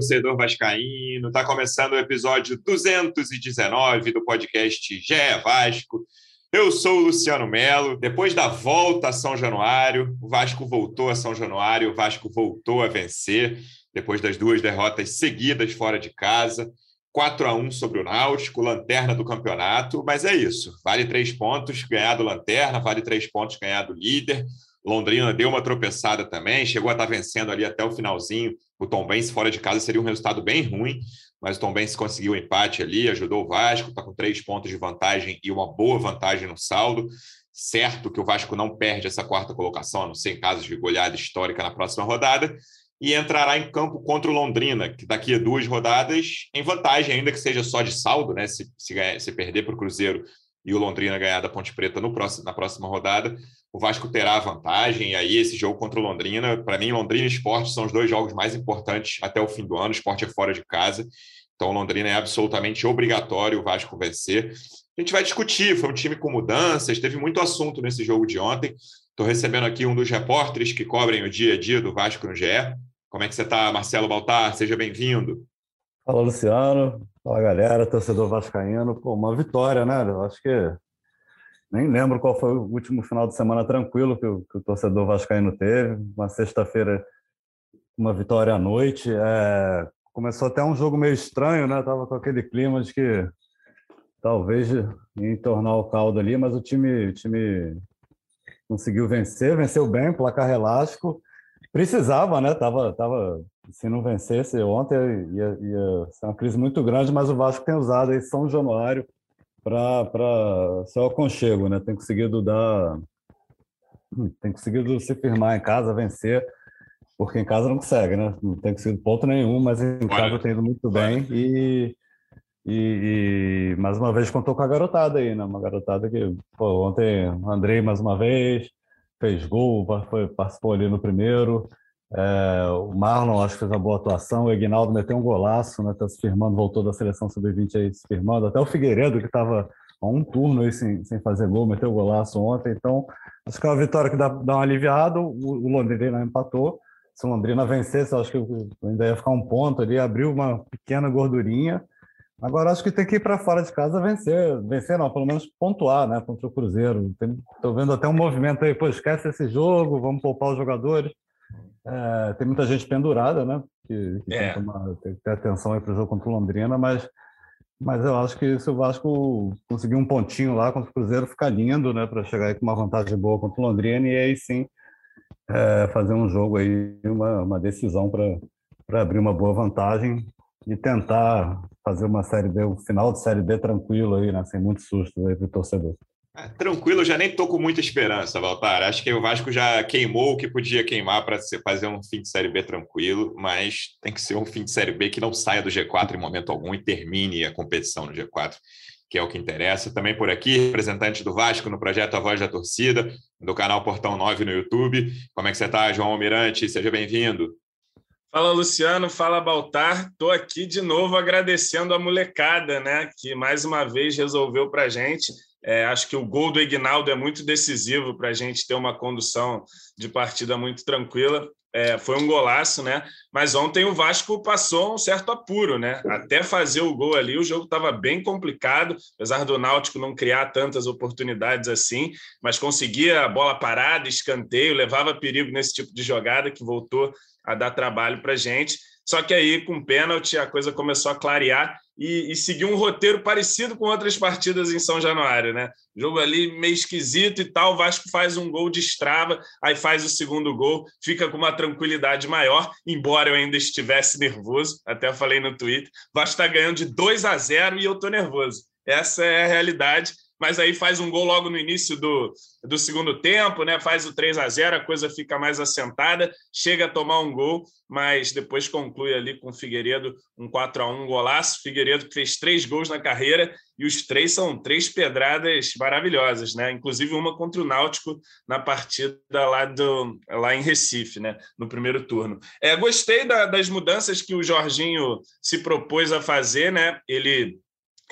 torcedor vascaíno. Está começando o episódio 219 do podcast GE Vasco. Eu sou o Luciano Melo. Depois da volta a São Januário, o Vasco voltou a São Januário, o Vasco voltou a vencer depois das duas derrotas seguidas fora de casa. 4 a 1 sobre o Náutico, lanterna do campeonato, mas é isso. Vale três pontos ganhar do lanterna, vale três pontos ganhar do líder. Londrina deu uma tropeçada também, chegou a estar vencendo ali até o finalzinho. O Tom Benz fora de casa seria um resultado bem ruim, mas o Tom Benz conseguiu o um empate ali, ajudou o Vasco, está com três pontos de vantagem e uma boa vantagem no saldo. Certo que o Vasco não perde essa quarta colocação, a não ser em casos de goleada histórica na próxima rodada, e entrará em campo contra o Londrina, que daqui a duas rodadas em vantagem, ainda que seja só de saldo, né? Se, se, se perder para o Cruzeiro e o Londrina ganhar da Ponte Preta no próximo, na próxima rodada, o Vasco terá vantagem. E aí, esse jogo contra o Londrina, para mim, Londrina e Esporte são os dois jogos mais importantes até o fim do ano. Esporte é fora de casa. Então, Londrina é absolutamente obrigatório o Vasco vencer. A gente vai discutir. Foi um time com mudanças, teve muito assunto nesse jogo de ontem. Estou recebendo aqui um dos repórteres que cobrem o dia a dia do Vasco no GE. Como é que você está, Marcelo Baltar? Seja bem-vindo. Fala, Luciano. Fala, galera, torcedor vascaíno. Pô, uma vitória, né? Eu acho que nem lembro qual foi o último final de semana tranquilo que o, que o torcedor vascaíno teve. Uma sexta-feira, uma vitória à noite. É, começou até um jogo meio estranho, né? Tava com aquele clima de que talvez ia entornar o caldo ali, mas o time, o time conseguiu vencer, venceu bem, placar elástico. Precisava, né? Tava, tava, se não vencesse ontem ia, ia ser uma crise muito grande, mas o Vasco tem usado aí São Januário para ser o aconchego, né? Tem conseguido dar. Tem conseguido se firmar em casa, vencer, porque em casa não consegue, né? Não tem conseguido ponto nenhum, mas em casa tem ido muito bem. E, e, e, mais uma vez contou com a garotada aí, né? Uma garotada que, pô, ontem Andrei mais uma vez fez gol, foi, participou ali no primeiro. É, o Marlon acho que fez uma boa atuação, o Egnaldo meteu um golaço, né? Tá se firmando, voltou da seleção sub-20 aí se firmando. Até o Figueiredo, que estava há um turno aí sem, sem fazer gol, meteu golaço ontem. Então, acho que é uma vitória que dá, dá uma aliviada. O, o Londrina empatou. Se o Londrina vencesse, acho que ainda ia ficar um ponto ali, abriu uma pequena gordurinha. Agora acho que tem que ir para fora de casa vencer, vencer não, pelo menos pontuar, né, contra o Cruzeiro. Estou vendo até um movimento aí, pô, esquece esse jogo, vamos poupar os jogadores. É, tem muita gente pendurada, né? Que, que é. tem, que tomar, tem, que ter atenção aí para o jogo contra o Londrina, mas, mas eu acho que se o Vasco conseguir um pontinho lá contra o Cruzeiro, fica lindo, né? Para chegar aí com uma vantagem boa contra o Londrina e aí sim é, fazer um jogo aí, uma, uma decisão para abrir uma boa vantagem e tentar fazer uma série B, um final de série B tranquilo aí, né? Sem muitos sustos aí para o torcedor. É, tranquilo, já nem estou com muita esperança, Valtar. Acho que o Vasco já queimou o que podia queimar para fazer um fim de Série B tranquilo, mas tem que ser um fim de Série B que não saia do G4 em momento algum e termine a competição no G4, que é o que interessa. Também por aqui, representante do Vasco no projeto A Voz da Torcida, do canal Portão 9 no YouTube. Como é que você está, João Almirante? Seja bem-vindo. Fala Luciano, fala Baltar. Estou aqui de novo agradecendo a molecada, né, que mais uma vez resolveu para gente é, acho que o gol do Ignaldo é muito decisivo para a gente ter uma condução de partida muito tranquila. É, foi um golaço, né? Mas ontem o Vasco passou um certo apuro, né? Até fazer o gol ali, o jogo estava bem complicado, apesar do Náutico não criar tantas oportunidades assim, mas conseguia a bola parada, escanteio, levava perigo nesse tipo de jogada que voltou a dar trabalho para a gente. Só que aí, com pênalti, a coisa começou a clarear e, e seguir um roteiro parecido com outras partidas em São Januário, né? Jogo ali meio esquisito e tal, o Vasco faz um gol de estrava, aí faz o segundo gol, fica com uma tranquilidade maior, embora eu ainda estivesse nervoso, até falei no Twitter, Vasco está ganhando de 2 a 0 e eu estou nervoso. Essa é a realidade mas aí faz um gol logo no início do, do segundo tempo, né? Faz o 3 a 0 a coisa fica mais assentada, chega a tomar um gol, mas depois conclui ali com o Figueiredo um 4 a 1 um golaço. Figueiredo fez três gols na carreira e os três são três pedradas maravilhosas, né? Inclusive uma contra o Náutico na partida lá, do, lá em Recife, né? No primeiro turno. É, gostei da, das mudanças que o Jorginho se propôs a fazer, né? Ele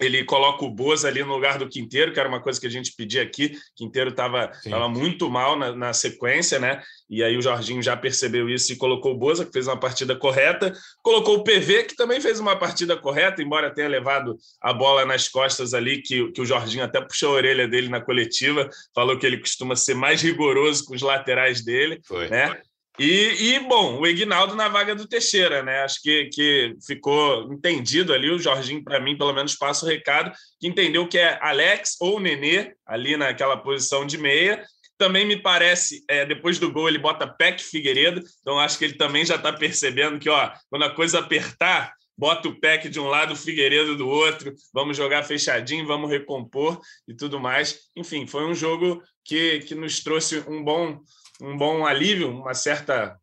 ele coloca o Boza ali no lugar do Quinteiro, que era uma coisa que a gente pedia aqui. Quinteiro estava muito mal na, na, sequência, né? E aí o Jorginho já percebeu isso e colocou o Boza, que fez uma partida correta. Colocou o PV, que também fez uma partida correta, embora tenha levado a bola nas costas ali, que, que o Jorginho até puxou a orelha dele na coletiva, falou que ele costuma ser mais rigoroso com os laterais dele, Foi. né? E, e, bom, o Ignaldo na vaga do Teixeira, né? Acho que, que ficou entendido ali. O Jorginho, para mim, pelo menos, passa o recado, que entendeu que é Alex ou Nenê, ali naquela posição de meia. Também me parece, é, depois do gol, ele bota Peck Figueiredo, então acho que ele também já está percebendo que, ó, quando a coisa apertar, bota o Peck de um lado, o Figueiredo do outro, vamos jogar fechadinho, vamos recompor e tudo mais. Enfim, foi um jogo que, que nos trouxe um bom, um bom alívio, uma certa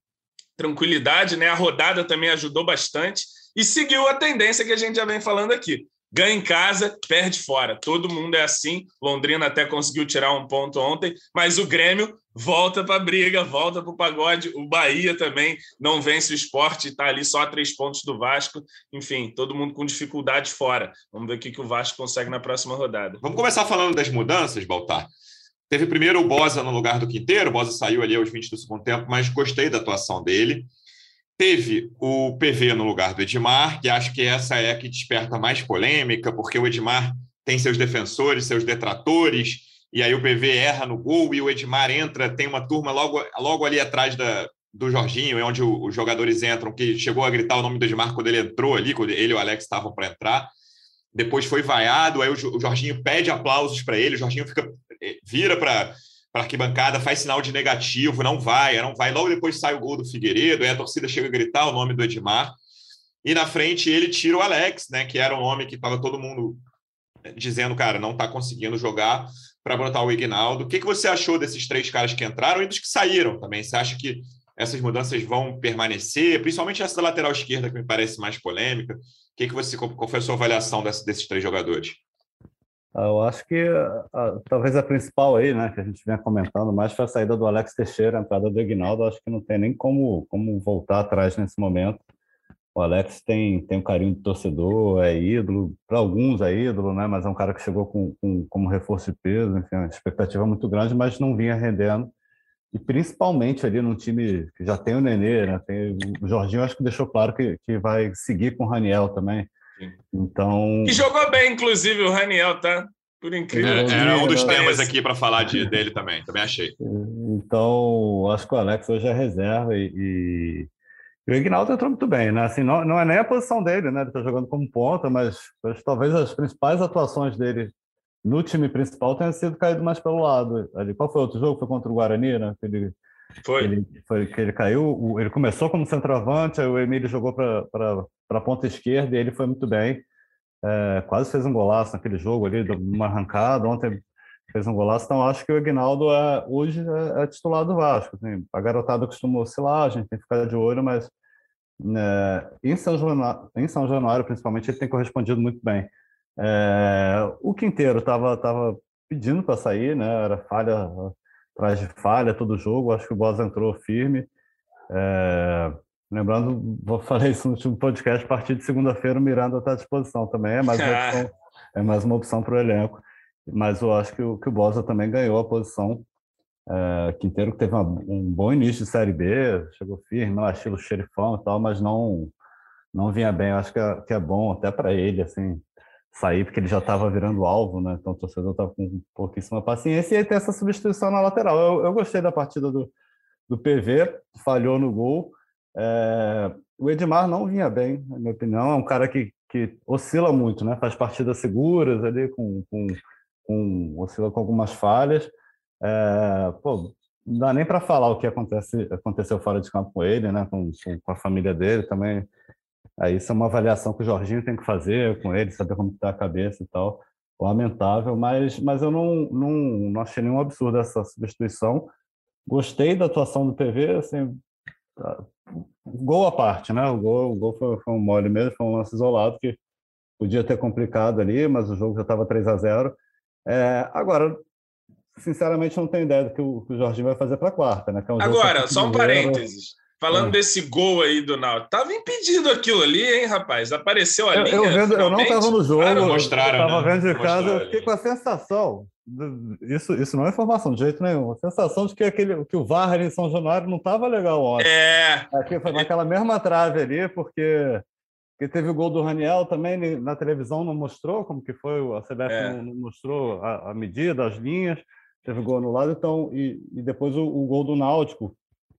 tranquilidade, né? A rodada também ajudou bastante e seguiu a tendência que a gente já vem falando aqui. Ganha em casa, perde fora. Todo mundo é assim. Londrina até conseguiu tirar um ponto ontem, mas o Grêmio volta para a briga, volta para o pagode. O Bahia também não vence o esporte, está ali só a três pontos do Vasco. Enfim, todo mundo com dificuldade fora. Vamos ver o que, que o Vasco consegue na próxima rodada. Vamos começar falando das mudanças, Baltar. Teve primeiro o Bosa no lugar do Quinteiro, o Bosa saiu ali aos 20 do segundo tempo, mas gostei da atuação dele. Teve o PV no lugar do Edmar, que acho que essa é a que desperta mais polêmica, porque o Edmar tem seus defensores, seus detratores, e aí o PV erra no gol e o Edmar entra, tem uma turma logo, logo ali atrás da, do Jorginho, onde os jogadores entram, que chegou a gritar o nome do Edmar quando ele entrou ali, quando ele e o Alex estavam para entrar. Depois foi vaiado, aí o Jorginho pede aplausos para ele, o Jorginho fica é, vira para a arquibancada, faz sinal de negativo, não vai, não vai. Logo depois sai o gol do Figueiredo, aí a torcida chega a gritar o nome do Edmar. E na frente ele tira o Alex, né, que era um nome que estava todo mundo é, dizendo, cara, não está conseguindo jogar para botar o Ignaldo. O que, que você achou desses três caras que entraram e dos que saíram também? Você acha que essas mudanças vão permanecer? Principalmente essa da lateral esquerda, que me parece mais polêmica. O que, que você, qual foi a sua avaliação desse, desses três jogadores? Ah, eu acho que a, talvez a principal aí, né, que a gente vinha comentando mais foi a saída do Alex Teixeira, a entrada do Ignaldo. Acho que não tem nem como, como voltar atrás nesse momento. O Alex tem, tem um carinho de torcedor, é ídolo, para alguns é ídolo, né, mas é um cara que chegou com, com, como reforço de peso, enfim, uma expectativa muito grande, mas não vinha rendendo. E principalmente ali num time que já tem o Nenê, né, tem, o Jorginho acho que deixou claro que, que vai seguir com o Raniel também. Então. E jogou bem, inclusive, o Raniel, tá? Por incrível. É, era um dos temas aqui para falar de, dele também, também achei. Então, acho que o Alex hoje é reserva e, e... o Ignaldo entrou muito bem, né? Assim, não, não é nem a posição dele, né? Ele está jogando como ponta, mas, mas, talvez as principais atuações dele no time principal tenham sido caído mais pelo lado. Ali, qual foi o outro jogo? Foi contra o Guarani, né? Que ele, foi. Ele, foi que ele caiu, ele começou como centroavante, aí o Emílio jogou para a ponta esquerda e ele foi muito bem. É, quase fez um golaço naquele jogo ali, uma arrancada. Ontem fez um golaço. Então, acho que o Ignaldo é, hoje é, é titular do Vasco. Assim, a garotada costuma oscilar, a gente tem que ficar de olho, mas né, em, São Januário, em São Januário, principalmente, ele tem correspondido muito bem. É, o Quinteiro estava tava pedindo para sair, né? era falha atrás de falha todo jogo. Acho que o Bosa entrou firme. É, Lembrando, vou falar isso no último podcast, a partir de segunda-feira o Miranda está à disposição também, é mais uma opção, é mais uma opção para o elenco. Mas eu acho que o, que o Bosa também ganhou a posição. É, Quinteiro que teve uma, um bom início de Série B, chegou firme, lá, estilo xerifão e tal, mas não, não vinha bem. Eu acho que é, que é bom até para ele, assim, sair, porque ele já estava virando alvo, né? Então o torcedor estava com pouquíssima paciência e aí tem essa substituição na lateral. Eu, eu gostei da partida do, do PV, falhou no gol, é, o Edmar não vinha bem, na minha opinião. É um cara que, que oscila muito, né? Faz partidas seguras ali, com, com, com oscila com algumas falhas. É, pô, não dá nem para falar o que acontece, aconteceu fora de campo com ele, né? Com, com, a família dele também. Aí isso é uma avaliação que o Jorginho tem que fazer com ele, saber como está a cabeça e tal. Lamentável, mas, mas eu não, não, não achei nenhum absurdo essa substituição. Gostei da atuação do PV, assim, gol à parte, né? O gol, o gol foi, foi, um mole mesmo, foi um lance isolado que podia ter complicado ali, mas o jogo já estava 3 a 0 é, Agora, sinceramente, não tenho ideia do que o, que o Jorginho vai fazer para a quarta, né? É um agora, só um parênteses. Falando é. desse gol aí do Náutico, tava impedido aquilo ali, hein, rapaz? Apareceu a eu, linha. Eu, vendo, eu não estava no jogo, claro, mostraram, eu estava né? vendo de casa, eu fiquei com a sensação, isso, isso não é informação de jeito nenhum, a sensação de que, aquele, que o VAR em São Januário não estava legal ontem. É. Aqui foi naquela mesma trave ali, porque, porque teve o gol do Raniel também, na televisão não mostrou como que foi, a CBF é. não, não, mostrou a, a, medida, as linhas, teve o gol anulado, então, e, e depois o, o gol do Náutico,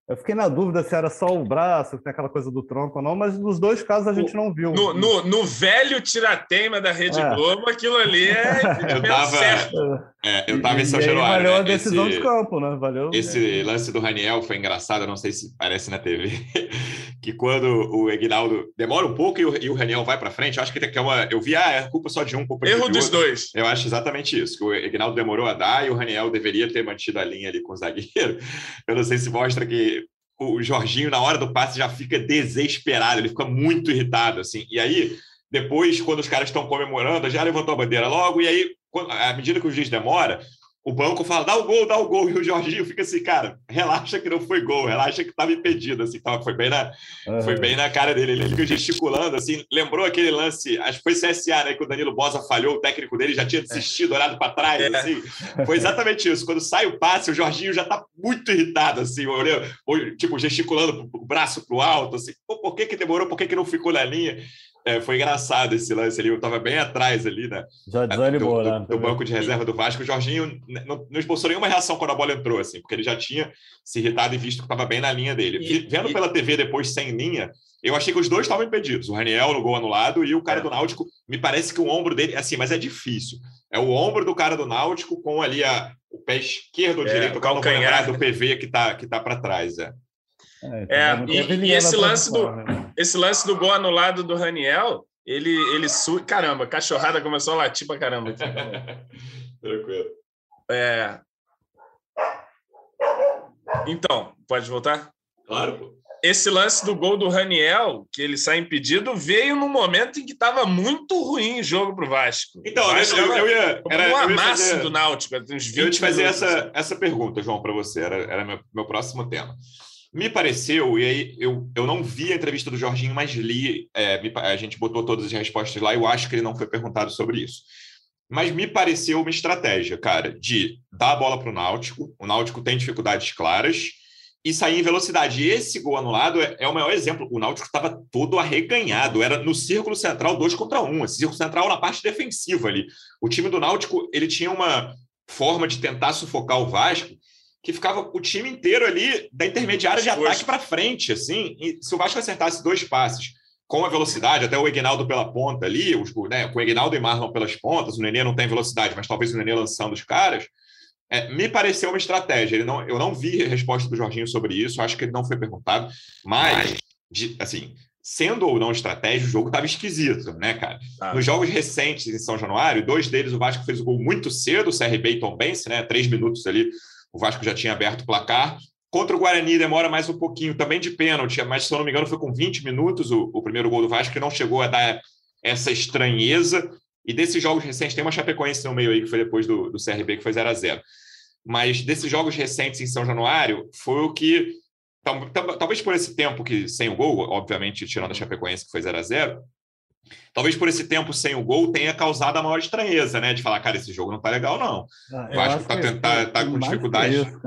eu fiquei na dúvida se era só o braço, tem aquela coisa do tronco ou não, mas nos dois casos a gente não viu. No, no, no velho tirateima da Rede é. Globo, aquilo ali é eu tava, é, eu tava em São Januário. Valeu né? a decisão esse, de campo, né? Valeu. Esse é. lance do Raniel foi engraçado, eu não sei se parece na TV, que quando o Egnaldo demora um pouco e o, e o Raniel vai para frente, eu acho que é uma. Eu vi, ah, é culpa só de um, culpa Erro de dos outro. dois. Eu acho exatamente isso, que o Egnaldo demorou a dar e o Raniel deveria ter mantido a linha ali com o zagueiro. Eu não sei se mostra que o Jorginho, na hora do passe, já fica desesperado, ele fica muito irritado, assim. E aí, depois, quando os caras estão comemorando, já levantou a bandeira logo, e aí, à medida que o juiz demora, o banco fala, dá o gol, dá o gol, e o Jorginho fica assim, cara, relaxa que não foi gol, relaxa que estava impedido, assim, tava, foi, bem na, uhum. foi bem na cara dele, ele fica gesticulando, assim, lembrou aquele lance, acho que foi CSA, né, que o Danilo Bosa falhou, o técnico dele já tinha desistido, olhado para trás, é. assim, foi exatamente isso, quando sai o passe, o Jorginho já tá muito irritado, assim, olhando, tipo, gesticulando o braço pro alto, assim, Pô, por que que demorou, por que que não ficou na linha? É, foi engraçado esse lance ali, eu estava bem atrás ali, né? Já desanimou, do, né? Do, do banco de reserva do Vasco. O Jorginho não, não esboçou nenhuma reação quando a bola entrou, assim, porque ele já tinha se irritado e visto que estava bem na linha dele. E, Vendo e... pela TV depois sem linha, eu achei que os dois estavam impedidos. O Raniel no gol anulado e o cara é. do Náutico. Me parece que o ombro dele, assim, mas é difícil. É o ombro do cara do Náutico com ali a, o pé esquerdo ou é, direito, o calcanhar do PV que está que tá para trás. É. É, é e, e esse lance do né? Esse lance do gol anulado do Raniel, ele, ele su... Caramba, cachorrada começou a latir pra caramba. Tranquilo. É... Então, pode voltar? Claro. Esse lance do gol do Raniel, que ele sai impedido, veio num momento em que estava muito ruim o jogo para o Vasco. Então, Vasco eu, eu, ia. Era um amasso fazer, do Náutico. Uns eu ia te fazer essa, essa pergunta, João, para você. Era, era meu, meu próximo tema. Me pareceu, e aí eu, eu não vi a entrevista do Jorginho, mas li, é, me, a gente botou todas as respostas lá, eu acho que ele não foi perguntado sobre isso. Mas me pareceu uma estratégia, cara, de dar a bola para o Náutico, o Náutico tem dificuldades claras, e sair em velocidade. E esse gol anulado é, é o maior exemplo. O Náutico estava todo arreganhado, era no círculo central dois contra um, esse círculo central na parte defensiva ali. O time do Náutico ele tinha uma forma de tentar sufocar o Vasco que ficava o time inteiro ali da intermediária de ataque para frente, assim. E se o Vasco acertasse dois passes com a velocidade, até o Egnaldo pela ponta ali, os, né, com o Egnaldo e Marlon pelas pontas, o Nenê não tem velocidade, mas talvez o Nenê lançando os caras, é, me pareceu uma estratégia. Não, eu não vi a resposta do Jorginho sobre isso, acho que ele não foi perguntado, mas, de, assim, sendo ou não estratégia, o jogo estava esquisito, né, cara? Ah. Nos jogos recentes em São Januário, dois deles o Vasco fez o gol muito cedo, o CRB e Tom Bense, né? Três minutos ali o Vasco já tinha aberto o placar. Contra o Guarani demora mais um pouquinho, também de pênalti, mas se eu não me engano foi com 20 minutos o, o primeiro gol do Vasco, que não chegou a dar essa estranheza. E desses jogos recentes, tem uma Chapecoense no meio aí, que foi depois do, do CRB, que foi 0 a 0 Mas desses jogos recentes em São Januário, foi o que, talvez por esse tempo que sem o gol, obviamente tirando a Chapecoense, que foi 0 a 0 talvez por esse tempo sem o gol tenha causado a maior estranheza, né? De falar, cara, esse jogo não tá legal, não. Ah, eu acho que tá, que tá, tá com dificuldade. Isso,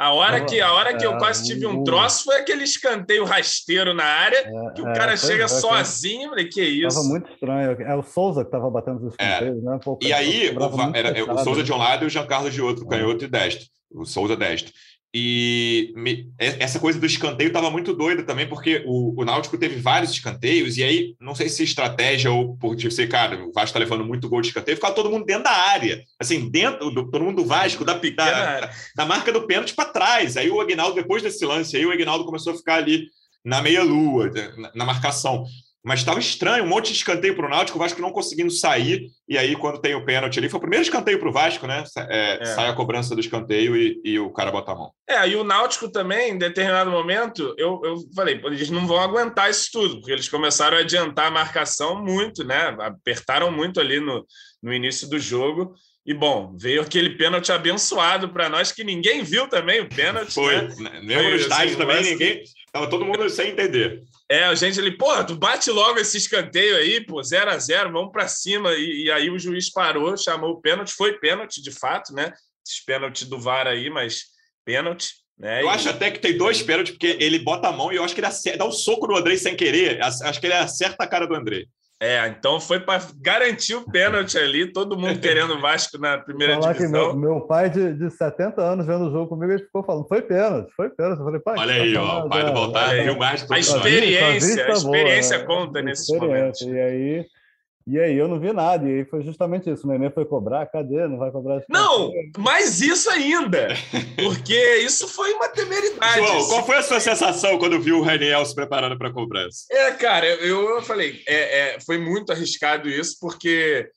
a hora que, a hora que eu é, quase tive um troço foi aquele escanteio rasteiro na área, é, que o cara é, chega sozinho, falei, que isso? Tava muito estranho. É o Souza que tava batendo os escanteios, né? Pô, e aí, o, era, o Souza de um lado e o Giancarlo de outro, canhoto e destro. O Souza destro. E me, essa coisa do escanteio estava muito doida também, porque o, o, Náutico teve vários escanteios, e aí, não sei se estratégia ou por tipo, ser, cara, o Vasco está levando muito gol de escanteio, ficava todo mundo dentro da área, assim, dentro, do, todo mundo do Vasco, da, da, da marca do pênalti para trás. Aí o Aguinaldo, depois desse lance, aí o Aguinaldo começou a ficar ali na meia-lua, na, na marcação. Mas estava estranho, um monte de escanteio para o Náutico, o Vasco não conseguindo sair. E aí, quando tem o pênalti ali, foi o primeiro escanteio para o Vasco, né? É, é. Sai a cobrança do escanteio e, e, o cara bota a mão. É, e o Náutico também, em determinado momento, eu, eu falei, eles não vão aguentar isso tudo, porque eles começaram a adiantar a marcação muito, né? Apertaram muito ali no, no início do jogo. E bom, veio aquele pênalti abençoado para nós, que ninguém viu também o pênalti. Foi, né? mesmo no estádio também, ninguém, Tava todo mundo sem entender. É, a gente ali, porra, tu bate logo esse escanteio aí, pô, 0 a 0 vamos para cima. E, e, aí o juiz parou, chamou o pênalti, foi pênalti de fato, né? Esses pênalti do VAR aí, mas pênalti. Né? Eu e... acho até que tem dois pênaltis, porque ele bota a mão e eu acho que ele acerta, dá um soco no Andrei sem querer. Acho que ele acerta a cara do Andrei. É, então foi para garantir o pênalti ali, todo mundo querendo o Vasco na primeira Falar divisão. Que meu, meu, pai de, de 70 anos vendo o jogo comigo, ele ficou falando, foi pênalti, foi pênalti. Eu falei, pai, Olha aí, tá ó, o pai do Voltar viu mais A experiência, a experiência boa, conta nesses momentos. E aí, e aí eu não vi nada, e aí foi justamente isso. O Nenê foi cobrar, cadê? Não vai cobrar. Não, mais isso ainda, porque isso foi uma temeridade. João, qual foi a sua sensação quando viu o Raniel se preparando para a cobrança? É, cara, eu, eu falei, é, é, foi muito arriscado isso, porque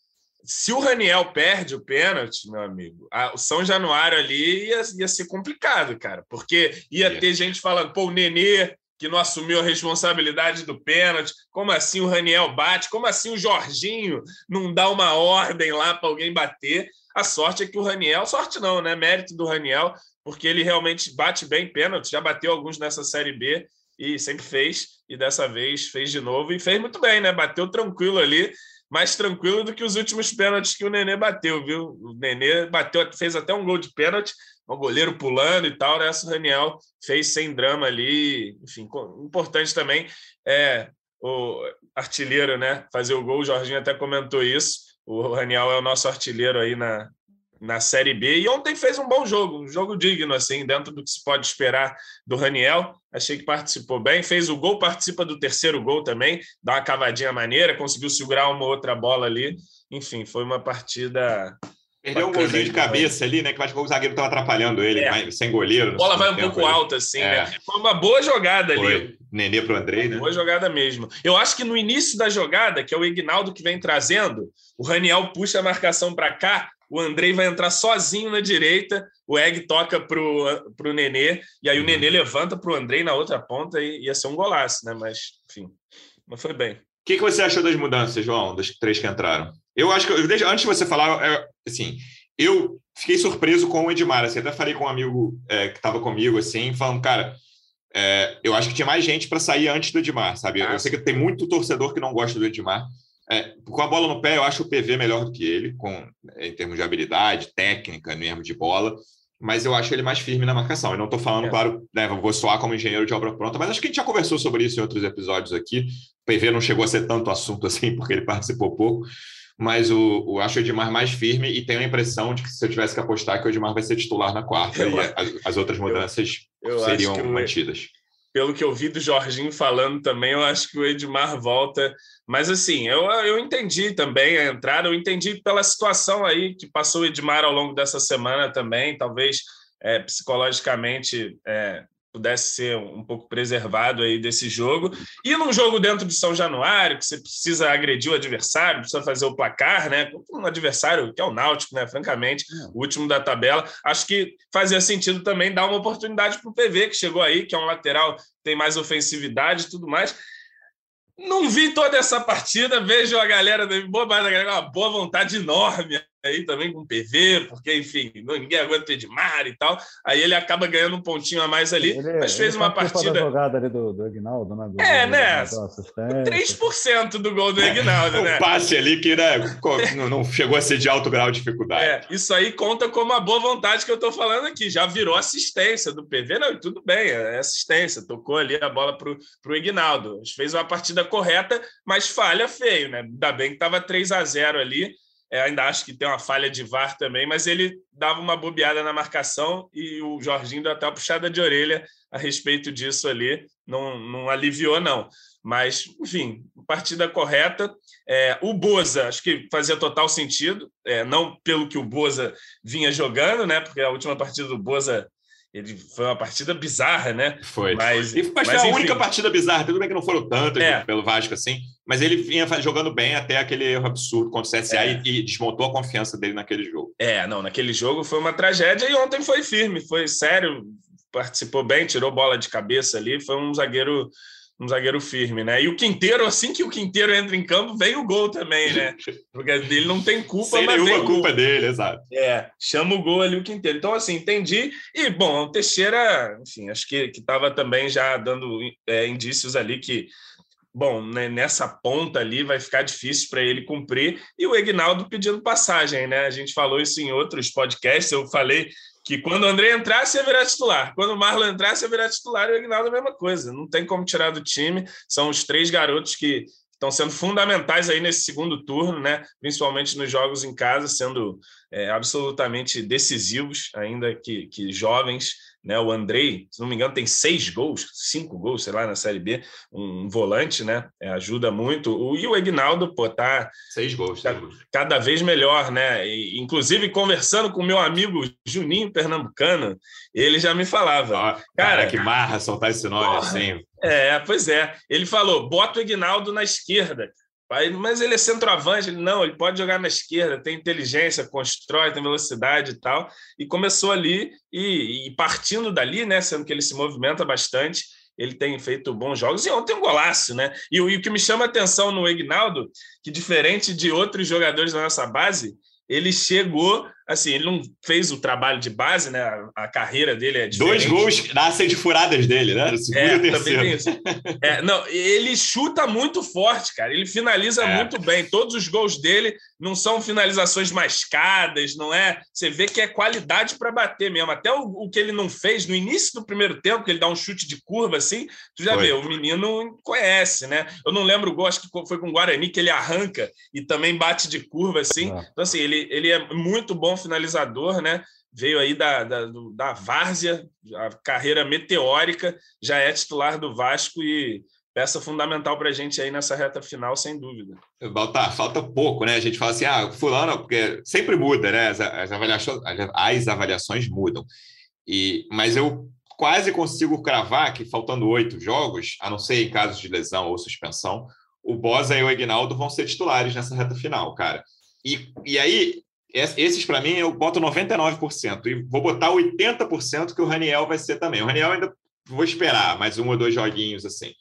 se o Raniel perde o pênalti, meu amigo, a, o São Januário ali ia, ia ser complicado, cara, porque ia ter gente falando, pô, o Nenê que não assumiu a responsabilidade do pênalti. Como assim o Raniel bate? Como assim o Jorginho não dá uma ordem lá para alguém bater? A sorte é que o Raniel, sorte não, né? Mérito do Raniel, porque ele realmente bate bem pênalti, já bateu alguns nessa Série B e sempre fez, e dessa vez fez de novo e fez muito bem, né? Bateu tranquilo ali, mais tranquilo do que os últimos pênaltis que o Nenê bateu, viu? O Nenê bateu, fez até um gol de pênalti, o goleiro pulando e tal, né? O Raniel fez sem drama ali. Enfim, importante também é o artilheiro, né? Fazer o gol. O Jorginho até comentou isso. O Raniel é o nosso artilheiro aí na, na Série B. E ontem fez um bom jogo, um jogo digno, assim, dentro do que se pode esperar do Raniel. Achei que participou bem. Fez o gol, participa do terceiro gol também, dá uma cavadinha maneira, conseguiu segurar uma outra bola ali. Enfim, foi uma partida Perdeu um golzinho de cabeça ali, né? Que acho que o zagueiro estava atrapalhando ele, é. sem goleiro. A bola vai um pouco alta, assim, é. né? Foi uma boa jogada Foi. ali. Nenê para o Andrei, né? Boa jogada mesmo. Eu acho que no início da jogada, que é o Ignaldo que vem trazendo, o Raniel puxa a marcação para cá, o Andrei vai entrar sozinho na direita, o Egg toca pro, pro Nenê, e aí uhum. o Nenê levanta pro Andrei na outra ponta e ia ser um golaço, né? Mas, enfim, não foi bem. O que, que você achou das mudanças, João, dos três que entraram? Eu acho que, antes de você falar, é, assim, eu fiquei surpreso com o Edmar. Assim, até falei com um amigo é, que estava comigo, assim, falando, cara, é, eu acho que tinha mais gente para sair antes do Edmar, sabe? Ah, eu sei que tem muito torcedor que não gosta do Edmar. É, com a bola no pé, eu acho o PV melhor do que ele, com, em termos de habilidade, técnica, mesmo de bola mas eu acho ele mais firme na marcação. Eu não estou falando, é. claro, né, vou soar como engenheiro de obra pronta, mas acho que a gente já conversou sobre isso em outros episódios aqui. O PV não chegou a ser tanto assunto assim, porque ele participou pouco, mas o, o acho o Edmar mais firme e tenho a impressão de que se eu tivesse que apostar que o Edmar vai ser titular na quarta eu, e as, as, outras mudanças eu, eu seriam mantidas. Pelo que eu vi do Jorginho falando também, eu acho que o Edmar volta. Mas assim, eu, eu entendi também a entrada, eu entendi pela situação aí que passou o Edmar ao longo dessa semana também, talvez é, psicologicamente é, pudesse ser um pouco preservado aí desse jogo. E num jogo dentro de São Januário, que você precisa agredir o adversário, precisa fazer o placar, né? Um adversário que é o Náutico, né? Francamente, é. o último da tabela. Acho que fazia sentido também dar uma oportunidade para o PV, que chegou aí, que é um lateral, tem mais ofensividade e tudo mais. Não vi toda essa partida, vejo a galera, boa, uma boa vontade enorme aí também com PV, porque, enfim, ninguém aguenta o Edmar e tal. Aí ele acaba ganhando um pontinho a mais ali, ele, mas fez uma partida. Da jogada ali do, do Aguinaldo, né? Do, é, do, né? Do 3% do gol do Aguinaldo, né? o passe ali que né, não chegou a ser de alto grau de dificuldade. É, isso aí conta como a boa vontade que eu estou falando aqui. Já virou assistência do PV, não, tudo bem, é assistência. Tocou ali a bola para o Aguinaldo. Fez uma partida correta, mas falha feio, né? Ainda bem que estava 3 a 0 ali é, ainda acho que tem uma falha de VAR também, mas ele dava uma bobeada na marcação e o Jorginho deu até uma puxada de orelha a respeito disso ali. Não, não aliviou, não. Mas, enfim, partida correta. É, o Boza, acho que fazia total sentido, é, não pelo que o Boza vinha jogando, né? Porque a última partida do Boza ele foi uma partida bizarra, né? Foi. Mas, e mas, foi a única partida bizarra. Tudo bem que não foram tantas é. pelo Vasco assim, mas ele vinha jogando bem até aquele erro absurdo contra o CSA é. e, e, desmontou a confiança dele naquele jogo. É, não, naquele jogo foi uma tragédia e ontem foi firme, foi sério, participou bem, tirou bola de cabeça ali, foi um zagueiro um zagueiro firme, né? E o Quinteiro, assim que o Quinteiro entra em campo, vem o gol também, né? Porque ele não tem culpa, Sem mas nenhuma culpa gol. dele, exato. É, chama o gol ali o Quinteiro. Então, assim, entendi. E, bom, o Teixeira, enfim, acho que estava também já dando é, indícios ali que bom, né, nessa ponta ali vai ficar difícil para ele cumprir. E o Egnaldo pedindo passagem, né? A gente falou isso em outros podcasts. Eu falei que quando o André entrasse ia virar titular, quando o Marlon entrasse ia virar titular e o Aguinaldo a mesma coisa. Não tem como tirar do time. São os três garotos que estão sendo fundamentais aí nesse segundo turno, né? Principalmente nos jogos em casa, sendo é, absolutamente decisivos, ainda que, que jovens né? O Andrei, se não me engano, tem seis gols, cinco gols, sei lá, na Série B, um volante, né? É, ajuda muito. O, e o Egnaldo, pô, tá. Seis gols, tá, cada vez melhor, né? E, inclusive, conversando com meu amigo Juninho Pernambucano, ele já me falava. Ah, cara, cara, que marra soltar esse nome porra, assim. É, pois é. Ele falou: bota o Egnaldo na esquerda. Mas ele é centroavante, ele não, ele pode jogar na esquerda, tem inteligência, constrói, tem velocidade e tal. E começou ali, e, e partindo dali, né, sendo que ele se movimenta bastante, ele tem feito bons jogos, e ontem um golaço, né? E, e o que me chama a atenção no Ignaldo, que diferente de outros jogadores da nossa base, ele chegou assim, ele não fez o trabalho de base, né? A, a carreira dele é diferente. Dois gols nascem de furadas dele, né? é, também tem isso. É, não, ele chuta muito forte, cara. Ele finaliza é. muito bem. Todos os gols dele não são finalizações mascadas, não é? Você vê que é qualidade para bater mesmo. Até o, o, que ele não fez no início do primeiro tempo, que ele dá um chute de curva assim, tu já foi. vê, o menino conhece, né? Eu não lembro o gol, acho que foi com o Guarani que ele arranca e também bate de curva assim. É. Então assim, ele, ele é muito bom bom finalizador, né? Veio aí da, da, da Várzea, a carreira meteórica, já é titular do Vasco e peça fundamental para a gente aí nessa reta final, sem dúvida. Baltar, falta pouco, né? A gente fala assim, ah, fulano, porque sempre muda, né? As, as, avaliações, as avaliações mudam. E, mas eu quase consigo cravar que, faltando oito jogos, a não ser em casos de lesão ou suspensão, o Bosa e o Ignaldo vão ser titulares nessa reta final, cara. E, e aí, esses, para mim, eu boto 99%. E vou botar 80% que o Raniel vai ser também. O Raniel ainda vou esperar mais um ou dois joguinhos assim.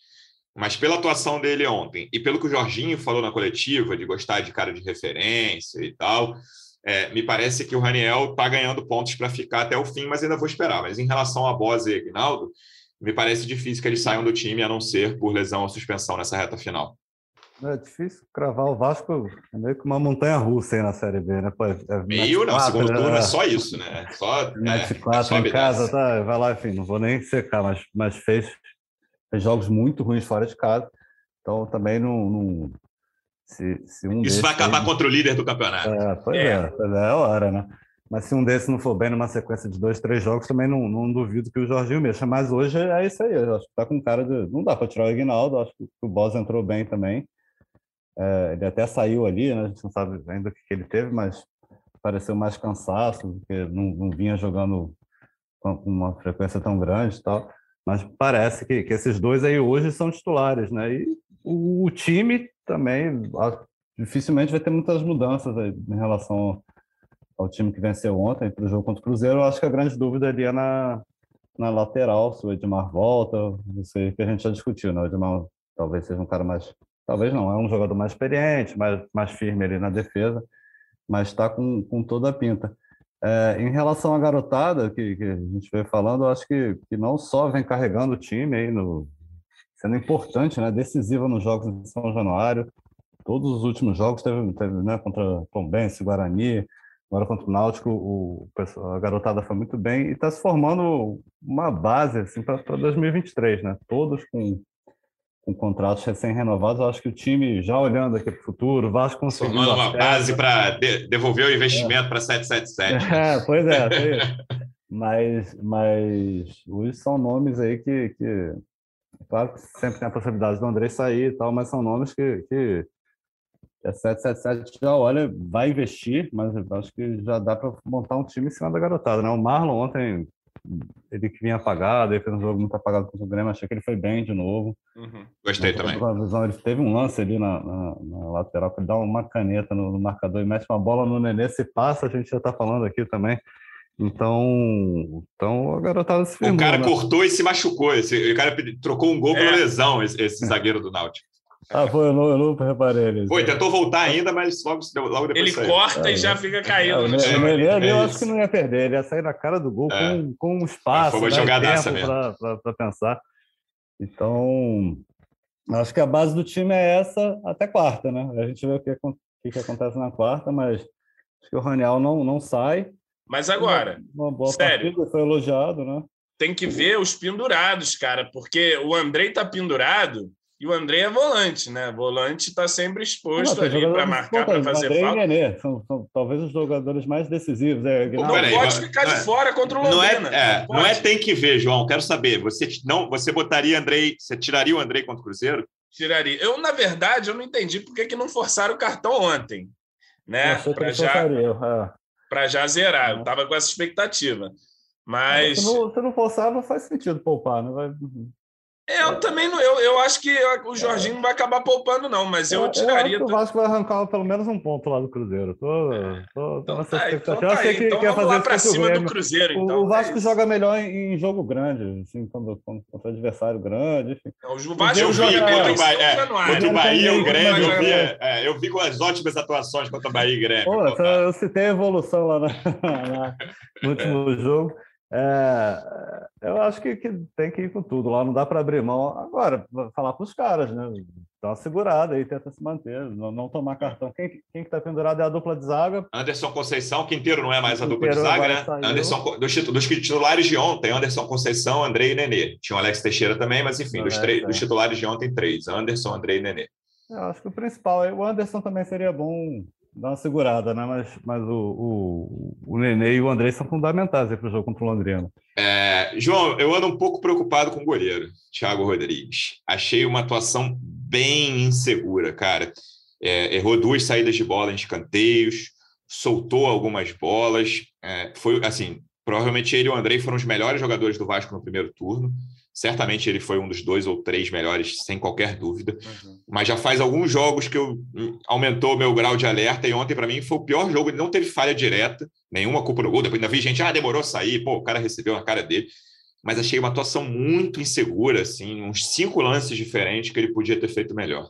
Mas pela atuação dele ontem e pelo que o Jorginho falou na coletiva, de gostar de cara de referência e tal, é, me parece que o Raniel está ganhando pontos para ficar até o fim, mas ainda vou esperar. Mas em relação a Bosa e Aguinaldo, me parece difícil que eles saiam do time, a não ser por lesão ou suspensão nessa reta final. É difícil cravar o Vasco, é meio que uma montanha russa aí na Série B, né? Pô, é meio não, quatro, segundo turno é, é só isso, né? Só, Net é, 4 em casa, tá? Vai lá, enfim, não vou nem secar, mas, mas fez, fez jogos muito ruins fora de casa. Então também não. não se, se um isso vai acabar contra o líder do campeonato. É, pois é, é, é hora, né? Mas se um desses não for bem numa sequência de dois, três jogos, também não, não duvido que o Jorginho mexa. Mas hoje é isso aí. Eu acho que tá com cara de. Não dá para tirar o Ignaldo, acho que o Boss entrou bem também. É, ele até saiu ali, né? a gente não sabe ainda o que, que ele teve, mas pareceu mais cansaço, porque não, não vinha jogando com uma frequência tão grande e tal. Mas parece que, que esses dois aí hoje são titulares, né? E o, o time também dificilmente vai ter muitas mudanças em relação ao time que venceu ontem para o jogo contra o Cruzeiro. Eu acho que a grande dúvida ali é na, na lateral, se o Edmar volta, não sei, que a gente já discutiu, né? O Edmar talvez seja um cara mais talvez não, é um jogador mais experiente, mais, mais firme ali na defesa, mas está com, com toda a pinta. É, em relação à garotada que, que, a gente veio falando, eu acho que, que não só vem carregando o time aí, no, sendo importante, né, decisiva nos jogos em São Januário. Todos os últimos jogos teve, teve né, contra Tombense, Guarani, agora contra o Náutico, o, a garotada foi muito bem e está se formando uma base assim, para 2023, né? Todos com, com contratos recém-renovados, eu acho que o time, já olhando aqui para o futuro, o Vasco conseguiu. Formando uma base para de, devolver o investimento é. para 777. É, pois é, mas, mas hoje são nomes aí que, que. Claro que sempre tem a possibilidade do André sair e tal, mas são nomes que, que a 777 já olha, vai investir, mas acho que já dá para montar um time em cima da garotada. Né? O Marlon ontem ele que vinha apagado, ele fez um jogo muito apagado contra o Grêmio, achei que ele foi bem de novo. Uhum. Gostei também. Visão, ele teve um lance ali na, na, na lateral, que ele dá uma caneta no, no, marcador e mete uma bola no Nenê, se passa, a gente já está falando aqui também. Então, então a garotada se firmou, O cara né? cortou e se machucou. Esse, o cara trocou um gol é. pela lesão, esse, esse zagueiro do Náutico. Ah, foi, eu não, eu não reparei nisso. Foi, tentou voltar ainda, mas logo, logo depois Ele saiu. corta é, e já fica caindo. no chão. Ele, ele, eu acho que não ia perder, ele ia sair na cara do gol é. com, com um espaço. Foi uma né, jogadaça mesmo. Para pensar. Então, acho que a base do time é essa até quarta, né? A gente vê o que, o que acontece na quarta, mas acho que o Raniel não, não sai. Mas agora, uma, uma boa sério, partida, foi elogiado, né? Tem que ver os pendurados, cara, porque o Andrei tá pendurado e o André é volante, né? Volante está sempre exposto não, ali para marcar, para fazer André falta. E Nenê são, são, talvez os jogadores mais decisivos. É, não pode ficar de fora contra o Londrina. Não é, é, não, não é tem que ver, João. Quero saber. Você não, você botaria Andrei, você tiraria o Andrei contra o Cruzeiro? Tiraria. Eu, na verdade, eu não entendi por que, que não forçaram o cartão ontem, né? Para já, é. para já zerar. Eu estava com essa expectativa. Mas. Se não, se não forçar, não faz sentido poupar, né? Vai... É, eu também não. Eu, eu acho que o Jorginho não vai acabar poupando, não, mas eu, eu tiraria. Eu o Vasco vai arrancar pelo menos um ponto lá do Cruzeiro. Tô, é. tô, então, nessa tá, então tá aí. que, então que vamos lá para cima do Cruzeiro. Então, o Vasco é joga melhor em, em, jogo grande, assim, quando, quando, contra adversário grande. Enfim. O Vasco eu joga contra o Bahia. É, contra o Bahia, o Grêmio. Eu vi, é, eu vi com as ótimas atuações contra o Bahia e Grêmio. Pô, eu citei a evolução lá na, na, no último jogo. É, eu acho que, que, tem que ir com tudo lá, não dá para abrir mão. Agora, falar para os caras, né? Dá uma segurada aí, tenta se manter, não, não tomar cartão. Quem, quem que está pendurado é a dupla de zaga. Anderson Conceição, Quinteiro não é mais a dupla de zaga, né? Saiu. Anderson, dos, dos titulares de ontem, Anderson Conceição, Andrei e Nenê. Tinha o Alex Teixeira também, mas enfim, dos, três, é. dos titulares de ontem, três: Anderson, Andrei e Nenê. Eu acho que o principal, o Anderson também seria bom dar uma segurada, né? Mas, mas o, o, o Nenê e o André são fundamentais para o jogo contra o Londrina. É, João, eu ando um pouco preocupado com o goleiro, Thiago Rodrigues. Achei uma atuação bem insegura, cara. É, errou duas saídas de bola em escanteios, soltou algumas bolas. É, foi assim, provavelmente ele e o André foram os melhores jogadores do Vasco no primeiro turno. Certamente ele foi um dos dois ou três melhores, sem qualquer dúvida. Uhum. Mas já faz alguns jogos que eu, hum, aumentou meu grau de alerta. E ontem, para mim, foi o pior jogo. Ele não teve falha direta, nenhuma culpa no gol. Depois ainda vi gente, ah, demorou a sair. Pô, o cara recebeu na cara dele. Mas achei uma atuação muito insegura, assim, uns cinco lances diferentes que ele podia ter feito melhor.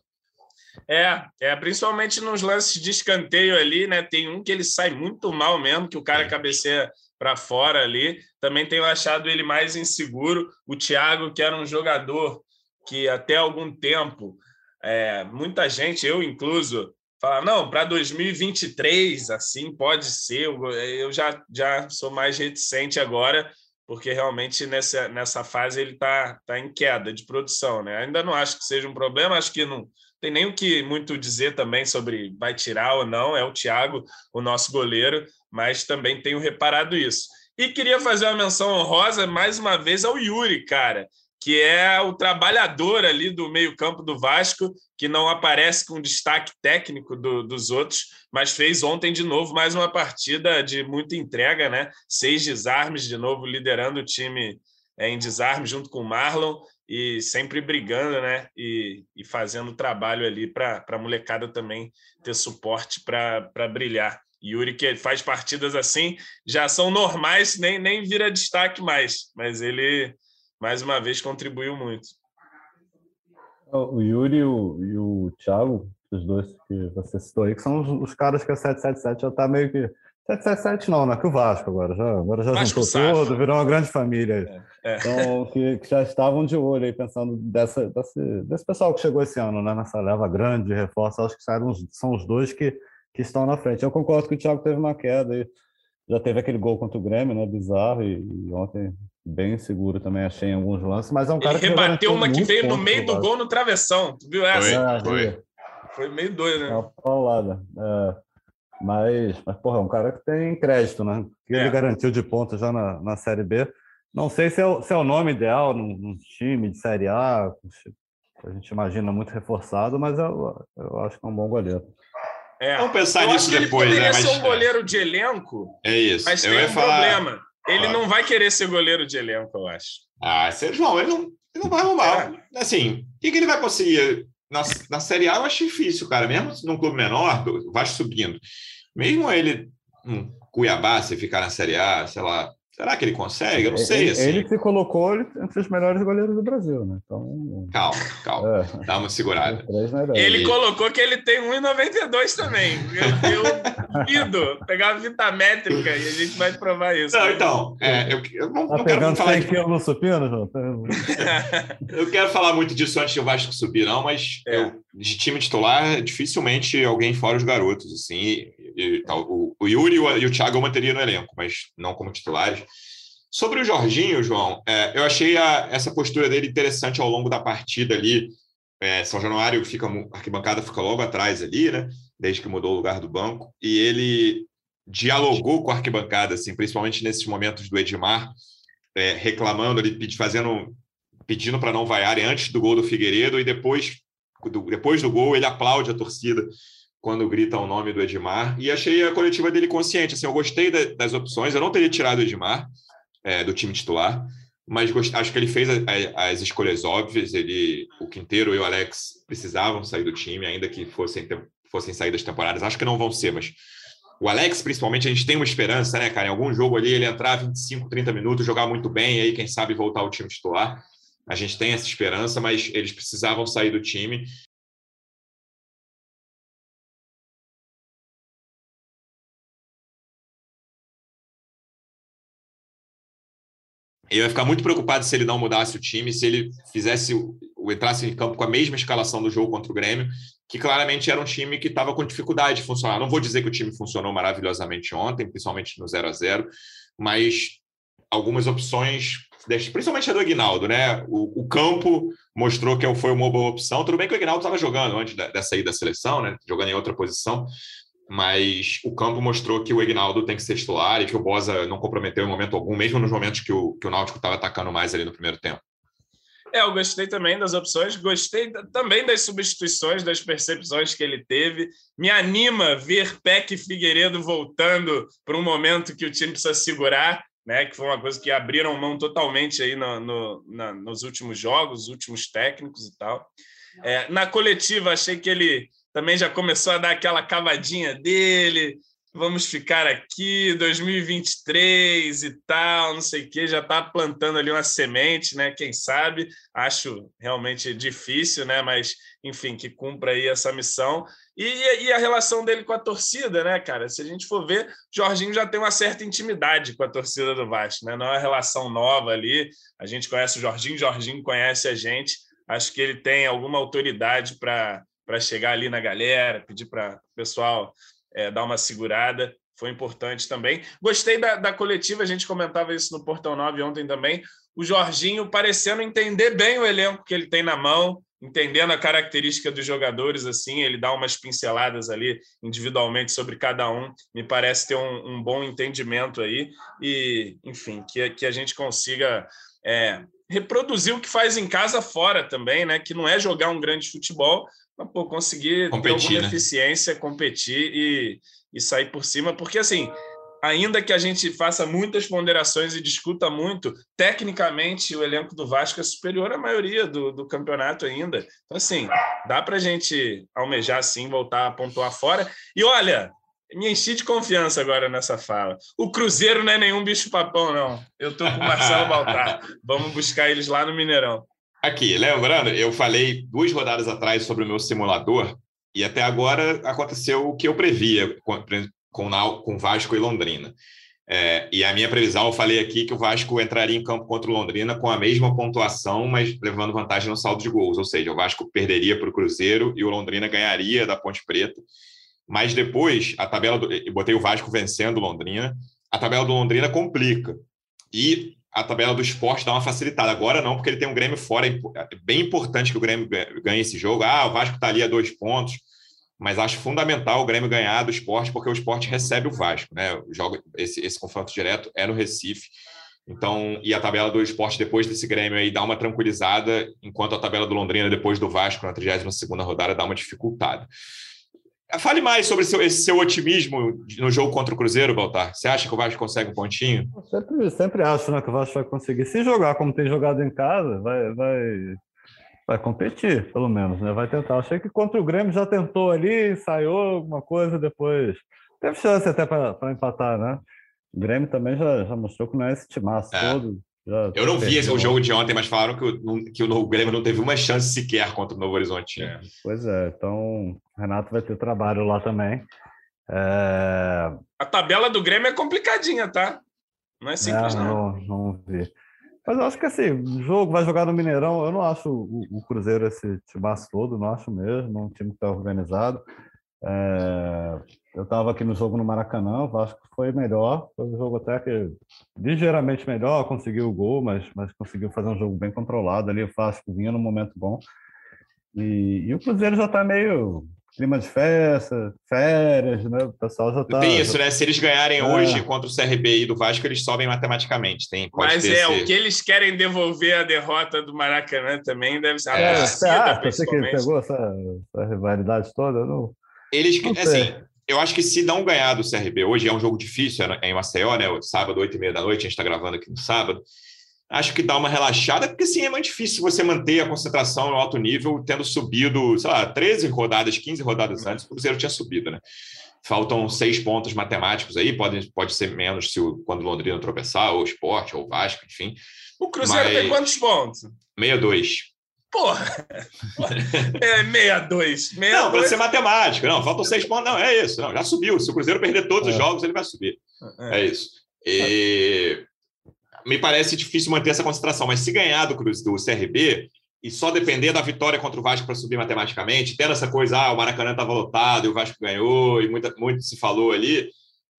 É, é, principalmente nos lances de escanteio ali, né? Tem um que ele sai muito mal mesmo, que o cara é. cabeceia para fora ali. Também tenho achado ele mais inseguro. O Thiago, que era um jogador que até algum tempo, é, muita gente, eu incluso, fala, não, para 2023, assim, pode ser. Eu já, já sou mais reticente agora, porque realmente nessa, nessa fase ele está tá em queda de produção. Né? Ainda não acho que seja um problema, acho que não tem nem o que muito dizer também sobre vai tirar ou não, é o Thiago, o nosso goleiro, mas também tenho reparado isso. E queria fazer uma menção honrosa mais uma vez ao Yuri, cara, que é o trabalhador ali do meio-campo do Vasco, que não aparece com destaque técnico do, dos outros, mas fez ontem de novo mais uma partida de muita entrega, né? Seis desarmes de novo, liderando o time é, em desarme junto com o Marlon e sempre brigando, né? E, e fazendo trabalho ali para a molecada também ter suporte para brilhar. Yuri, que faz partidas assim, já são normais, nem, nem vira destaque mais, mas ele, mais uma vez, contribuiu muito. O Yuri e o, e o Thiago, os dois que você citou aí, que são os, os caras que a 777 já está meio que. 777 não, né? Que o Vasco agora já, agora já Vasco juntou tudo, virou uma grande família. É, é. Então, que, que, já estavam de olho aí, pensando dessa, desse, desse pessoal que chegou esse ano, né? Nessa leva grande de reforço, acho que saíram, são os dois que que estão na frente. Eu concordo que o Thiago teve uma queda e já teve aquele gol contra o Grêmio, né? Bizarro, e, e ontem bem seguro também, achei em alguns lances, mas é um cara Ele que rebateu uma que veio no meio do gol no travessão, tu viu essa? Foi, foi. foi meio doido, né? Uma paulada. É, mas, mas, porra, é um cara que tem crédito, né? Que é. ele garantiu de ponta já na, na Série B. Não sei se é o, se é o nome ideal num, num time de Série A, a gente imagina muito reforçado, mas eu, eu acho que é um bom goleiro. É. Vamos pensar eu nisso depois, ele poderia né? ser um goleiro de elenco. É isso. Mas eu tem um falar... problema. Ele ah. não vai querer ser goleiro de elenco, eu acho. Ah, João, ele não, ele não vai arrumar. É. Assim, o que, que ele vai conseguir? Na, na Série A eu acho difícil, cara. Mesmo num clube menor, Vasco subindo. Mesmo ele hum, Cuiabá se ficar na Série A, sei lá. Será que ele consegue? Eu não sei. Ele, assim. ele se colocou entre os melhores goleiros do Brasil, né? Então. Calma, calma. É. Dá uma segurada. Ele e... colocou que ele tem 1,92 também. Eu, duvido pegar a vita métrica e a gente vai provar isso. Não, então, é, eu, eu, não, tá não quero falar. De... no supino, João? eu quero falar muito disso antes do Vasco subir, não, mas é. eu, de time titular, dificilmente alguém fora os garotos, assim. E, e, o, o Yuri e o Thiago eu manteria no elenco, mas não como titulares. Sobre o Jorginho, João, é, eu achei a, essa postura dele interessante ao longo da partida ali. É, São Januário fica, a arquibancada fica logo atrás ali, né? Desde que mudou o lugar do banco. E ele dialogou com a arquibancada, assim, principalmente nesses momentos do Edmar, é, reclamando ali, fazendo, pedindo para não vaiarem antes do gol do Figueiredo e depois, do, depois do gol ele aplaude a torcida quando grita o nome do Edmar. E achei a coletiva dele consciente. Assim, eu gostei da, das opções. Eu não teria tirado o Edmar é, do time titular, mas gost... acho que ele fez a, a, as escolhas óbvias. Ele, o Quinteiro e o Alex precisavam sair do time, ainda que fossem, fossem saídas temporárias. Acho que não vão ser, mas o Alex, principalmente, a gente tem uma esperança, né, cara? Em algum jogo ali ele entrar 25, 30 minutos, jogar muito bem, e aí, quem sabe, voltar ao time titular. A gente tem essa esperança, mas eles precisavam sair do time. Eu ia ficar muito preocupado se ele não mudasse o time, se ele fizesse o entrasse em campo com a mesma escalação do jogo contra o Grêmio, que claramente era um time que estava com dificuldade de funcionar. Não vou dizer que o time funcionou maravilhosamente ontem, principalmente no 0 a 0 mas algumas opções, principalmente a do Aguinaldo, né? O, o campo mostrou que foi uma boa opção. Tudo bem que o Aguinaldo estava jogando antes dessa ida da seleção, né? Jogando em outra posição, mas o campo mostrou que o Ignaldo tem que ser titular e que o Bosa não comprometeu em momento algum, mesmo nos momentos que o, que o Náutico estava atacando mais ali no primeiro tempo. É, eu gostei também das opções, gostei também das substituições, das percepções que ele teve. Me anima ver Peck Figueiredo voltando para um momento que o time precisa segurar, né? Que foi uma coisa que abriram mão totalmente aí no, no na, nos últimos jogos, os últimos técnicos e tal. É, na coletiva, achei que ele também já começou a dar aquela cavadinha dele. Vamos ficar aqui, 2023 e tal, não sei o quê, já está plantando ali uma semente, né? Quem sabe? Acho realmente difícil, né? Mas, enfim, que cumpra aí essa missão. E, e, a relação dele com a torcida, né, cara? Se a gente for ver, Jorginho já tem uma certa intimidade com a torcida do Vasco, né? Não é uma relação nova ali. A gente conhece o Jorginho, Jorginho conhece a gente. Acho que ele tem alguma autoridade para chegar ali na galera, pedir para o pessoal é, dar uma segurada. Foi importante também. Gostei da, da coletiva, a gente comentava isso no Portão 9 ontem também. O Jorginho parecendo entender bem o elenco que ele tem na mão, entendendo a característica dos jogadores, assim, ele dá umas pinceladas ali individualmente sobre cada um, me parece ter um, um bom entendimento aí, e, enfim, que, que a gente consiga é, reproduzir o que faz em casa fora também, né? Que não é jogar um grande futebol, pô, conseguir competir, ter alguma né? eficiência, competir e, e sair por cima, porque assim, ainda que a gente faça muitas ponderações e discuta muito, tecnicamente o elenco do Vasco é superior à maioria do, do campeonato ainda. Então, assim, dá para a gente almejar sim, voltar a pontuar fora. E olha, me enchi de confiança agora nessa fala. O Cruzeiro não é nenhum bicho-papão, não. Eu estou com o Marcelo Baltar. Vamos buscar eles lá no Mineirão. Aqui, lembrando, eu falei duas rodadas atrás sobre o meu simulador e até agora aconteceu o que eu previa com, com, com Vasco e Londrina. É, e a minha previsão, eu falei aqui que o Vasco entraria em campo contra o Londrina com a mesma pontuação, mas levando vantagem no saldo de gols. Ou seja, o Vasco perderia para o Cruzeiro e o Londrina ganharia da Ponte Preta. Mas depois, a tabela do, eu botei o Vasco vencendo o Londrina. A tabela do Londrina complica. E a tabela do esporte dá uma facilitada. Agora não, porque ele tem um Grêmio fora. É, é bem importante que o Grêmio ganhe esse jogo. Ah, o Vasco está ali a dois pontos, mas acho fundamental o Grêmio ganhar do esporte, porque o esporte recebe o Vasco. Né? Joga esse, esse confronto direto é no Recife. Então, e a tabela do esporte depois desse Grêmio aí dá uma tranquilizada, enquanto a tabela do Londrina depois do Vasco na 32 rodada dá uma dificultada. Fale mais sobre seu, esse seu otimismo no jogo contra o Cruzeiro, Baltar. Você acha que o Vasco consegue um pontinho? Eu sempre, sempre acho né, que o Vasco vai conseguir. Se jogar como tem jogado em casa, vai, vai, vai competir, pelo menos. Né? Vai tentar. Achei que contra o Grêmio já tentou ali, ensaiou alguma coisa, depois teve chance até para empatar, né? O Grêmio também já, já mostrou que não é esse timaço é. todo. Já eu não vi esse, o jogo de ontem, mas falaram que o, que o Grêmio não teve uma chance sequer contra o Novo Horizonte. É. Pois é, então o Renato vai ter trabalho lá também. É... A tabela do Grêmio é complicadinha, tá? Não é simples, é, não. não. Não vi. Mas eu acho que assim, o jogo vai jogar no Mineirão. Eu não acho o, o Cruzeiro esse timaço todo, não acho mesmo. Um time que está organizado. É, eu estava aqui no jogo no Maracanã, o Vasco foi melhor, foi um jogo até que ligeiramente melhor, conseguiu o gol, mas, mas conseguiu fazer um jogo bem controlado ali, o Vasco vinha num momento bom. E, e o Cruzeiro já está meio clima de festa, férias, né? O pessoal já está. Tem isso, né? Se eles ganharem é. hoje contra o CRB e do Vasco, eles sobem matematicamente. Tem, Mas é, esse... o que eles querem devolver a derrota do Maracanã também deve ser é, você que pegou essa, essa rivalidade toda? Não... Eles, não assim, eu acho que se não ganhar do CRB hoje, é um jogo difícil, é em Maceió, né? Sábado, oito e meia da noite, a gente está gravando aqui no sábado. Acho que dá uma relaxada, porque sim, é muito difícil você manter a concentração no alto nível, tendo subido, sei lá, 13 rodadas, 15 rodadas antes, o Cruzeiro tinha subido, né? Faltam seis pontos matemáticos aí, pode, pode ser menos se o, quando o Londrina tropeçar, ou o Sport, ou o Vasco, enfim. O Cruzeiro Mas... tem quantos pontos? 62. Porra! É 62. Não, para ser matemático. Não, faltam seis pontos. Não, é isso. Não, já subiu. Se o Cruzeiro perder todos é. os jogos, ele vai subir. É, é isso. E... Me parece difícil manter essa concentração, mas se ganhar do, do CRB e só depender da vitória contra o Vasco para subir matematicamente, tendo essa coisa, ah, o Maracanã estava lotado e o Vasco ganhou, e muita, muito se falou ali,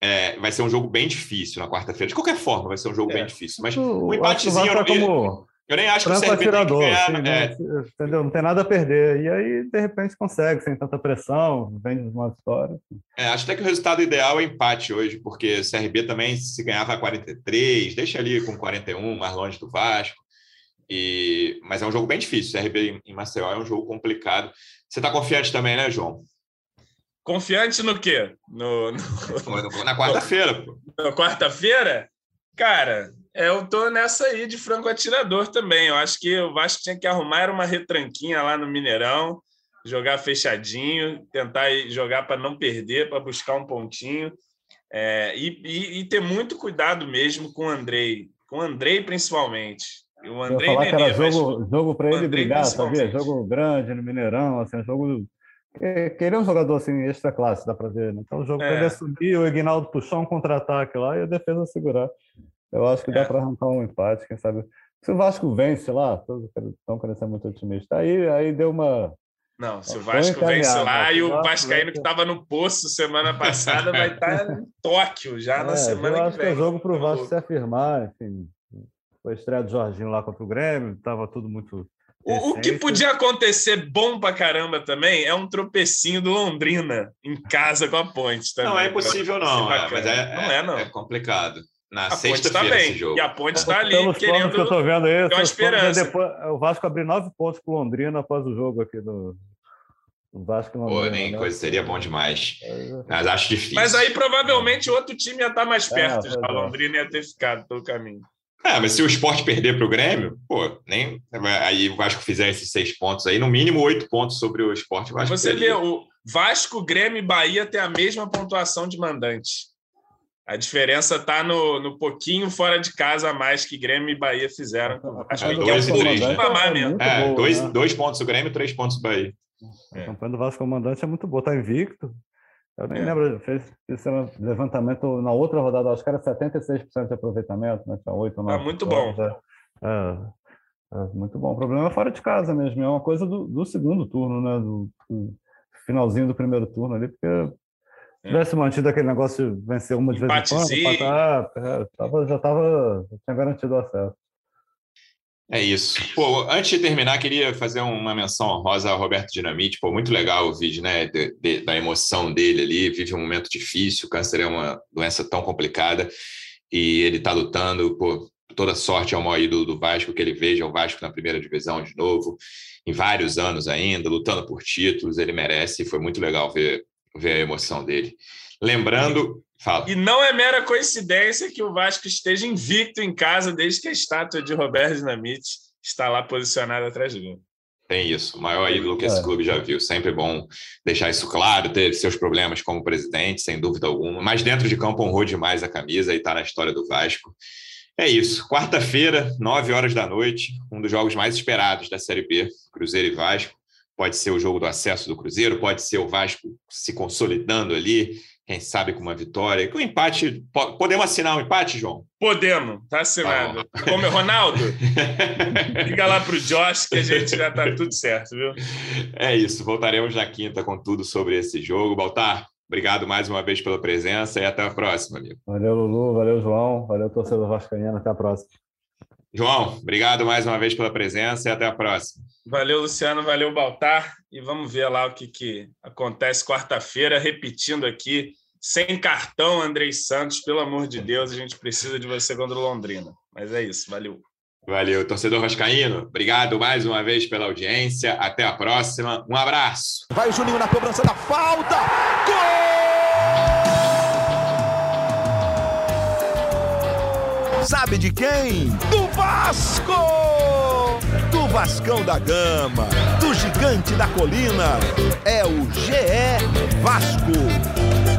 é, vai ser um jogo bem difícil na quarta-feira. De qualquer forma, vai ser um jogo é. bem difícil. Mas o, um empatezinho. Eu, como... Eu nem acho que o CRB atirador, tem que ganhar, assim, é. não, entendeu? Não tem nada a perder. E aí, de repente, consegue, sem tanta pressão, vem de uma vitória. É, acho até que o resultado ideal é empate hoje, porque o CRB também, se ganhava 43, deixa ali com 41, mais longe do Vasco. E... Mas é um jogo bem difícil. O CRB em Maceió é um jogo complicado. Você está confiante também, né, João? Confiante no quê? No, no... Na quarta-feira. Na quarta-feira? Cara, é, eu tô nessa aí de franco atirador também. Eu acho que o Vasco tinha que arrumar uma retranquinha lá no Mineirão, jogar fechadinho, tentar jogar para não perder, para buscar um pontinho. É, e, e, e, ter muito cuidado mesmo com o Andrei, com o Andrei principalmente. O Andrei Eu falar Nenê, que era jogo, jogo para ele brigar, sabia? Jogo grande no Mineirão, assim, jogo querer um jogador assim extra classe, dá para ver. Né? Então o jogo é. para ele subir, o Ignaldo puxar um contra-ataque lá e a defesa segurar. Eu acho que dá é. para arrancar um empate, quem sabe. Se o Vasco vence lá, todos estão querendo ser muito otimista. Aí, aí deu uma. Não, se o Vasco vence lá e o Vascaíno que estava no poço semana passada vai estar tá em Tóquio já é, na semana eu acho que, vem. é jogo para o Vasco se afirmar. Enfim, foi a estreia do Jorginho lá contra o Grêmio, estava tudo muito. O, o, que podia acontecer bom pra caramba também é um tropecinho do Londrina em casa com a Ponte. Também, não é impossível, não. É, mas é, não é, não. é complicado. Na sexta-feira tá esse jogo. E a Ponte está ali Pelos querendo que eu tô vendo aí, uma esperança. Depois, o Vasco abriu nove pontos o Londrina após o jogo aqui no, o Vasco não. Pô, nem né? coisa seria bom demais. É. Mas acho difícil. Mas aí provavelmente outro time ia estar tá mais é, perto. É. A Londrina ia ter ficado pelo caminho. É, mas se o esporte perder para o Grêmio, pô, nem. Aí o Vasco fizer esses seis pontos aí, no mínimo oito pontos sobre o esporte. O Você vê, o Vasco, Grêmio e Bahia têm a mesma pontuação de mandante. A diferença está no, no pouquinho fora de casa a mais que Grêmio e Bahia fizeram. Acho é, que é um pouquinho de mamar mesmo. É, boa, dois, né? dois pontos o Grêmio, três pontos o Bahia. A é. campanha do Vasco Comandante é muito boa, está invicto. Eu nem é. lembro, fez esse levantamento na outra rodada, acho que era 76% de aproveitamento, né? Tinha 8 ou 9. É muito bom. É, é, muito bom. O problema é fora de casa mesmo, é uma coisa do, do segundo turno, né? Do, do, finalzinho do primeiro turno ali, porque tivesse mantido aquele negócio de vencer uma de vez em quando, é, tava, já estava, tinha garantido o acesso. É isso. Pô, antes de terminar, queria fazer uma menção honrosa ao Roberto Dinamite. Pô, muito legal o vídeo, né? De, de, da emoção dele ali. Vive um momento difícil. O câncer é uma doença tão complicada e ele está lutando. Pô, toda sorte ao maior ídolo do Vasco que ele veja o Vasco na primeira divisão de novo, em vários anos ainda, lutando por títulos. Ele merece. Foi muito legal ver ver a emoção dele. Lembrando, fala. E não é mera coincidência que o Vasco esteja invicto em casa desde que a estátua de Roberto Dinamite está lá posicionada atrás dele. Tem isso, o maior ídolo que esse clube já viu. Sempre bom deixar isso claro. Teve seus problemas como presidente, sem dúvida alguma. Mas dentro de campo honrou demais a camisa e está na história do Vasco. É isso. Quarta-feira, nove horas da noite, um dos jogos mais esperados da Série B, Cruzeiro e Vasco. Pode ser o jogo do acesso do Cruzeiro, pode ser o Vasco se consolidando ali, quem sabe com uma vitória. Com um empate, podemos assinar um empate, João? Podemos, tá assinado. Tá Como é Ronaldo? Liga lá pro Josh que a gente já tá tudo certo, viu? É isso, voltaremos na quinta com tudo sobre esse jogo. Baltar, obrigado mais uma vez pela presença e até a próxima, amigo. Valeu, Lulu, valeu, João, valeu, torcedor vascaíno, até a próxima. João, obrigado mais uma vez pela presença e até a próxima. Valeu, Luciano, valeu, Baltar. E vamos ver lá o que, que acontece quarta-feira, repetindo aqui, sem cartão, Andrei Santos, pelo amor de Deus, a gente precisa de você contra o Londrina. Mas é isso, valeu. Valeu, torcedor vascaíno. Obrigado mais uma vez pela audiência. Até a próxima. Um abraço. Vai o Juninho na cobrança da falta. Gol! Sabe de quem? Do Vasco! Do Vascão da Gama, do Gigante da Colina. É o GE Vasco.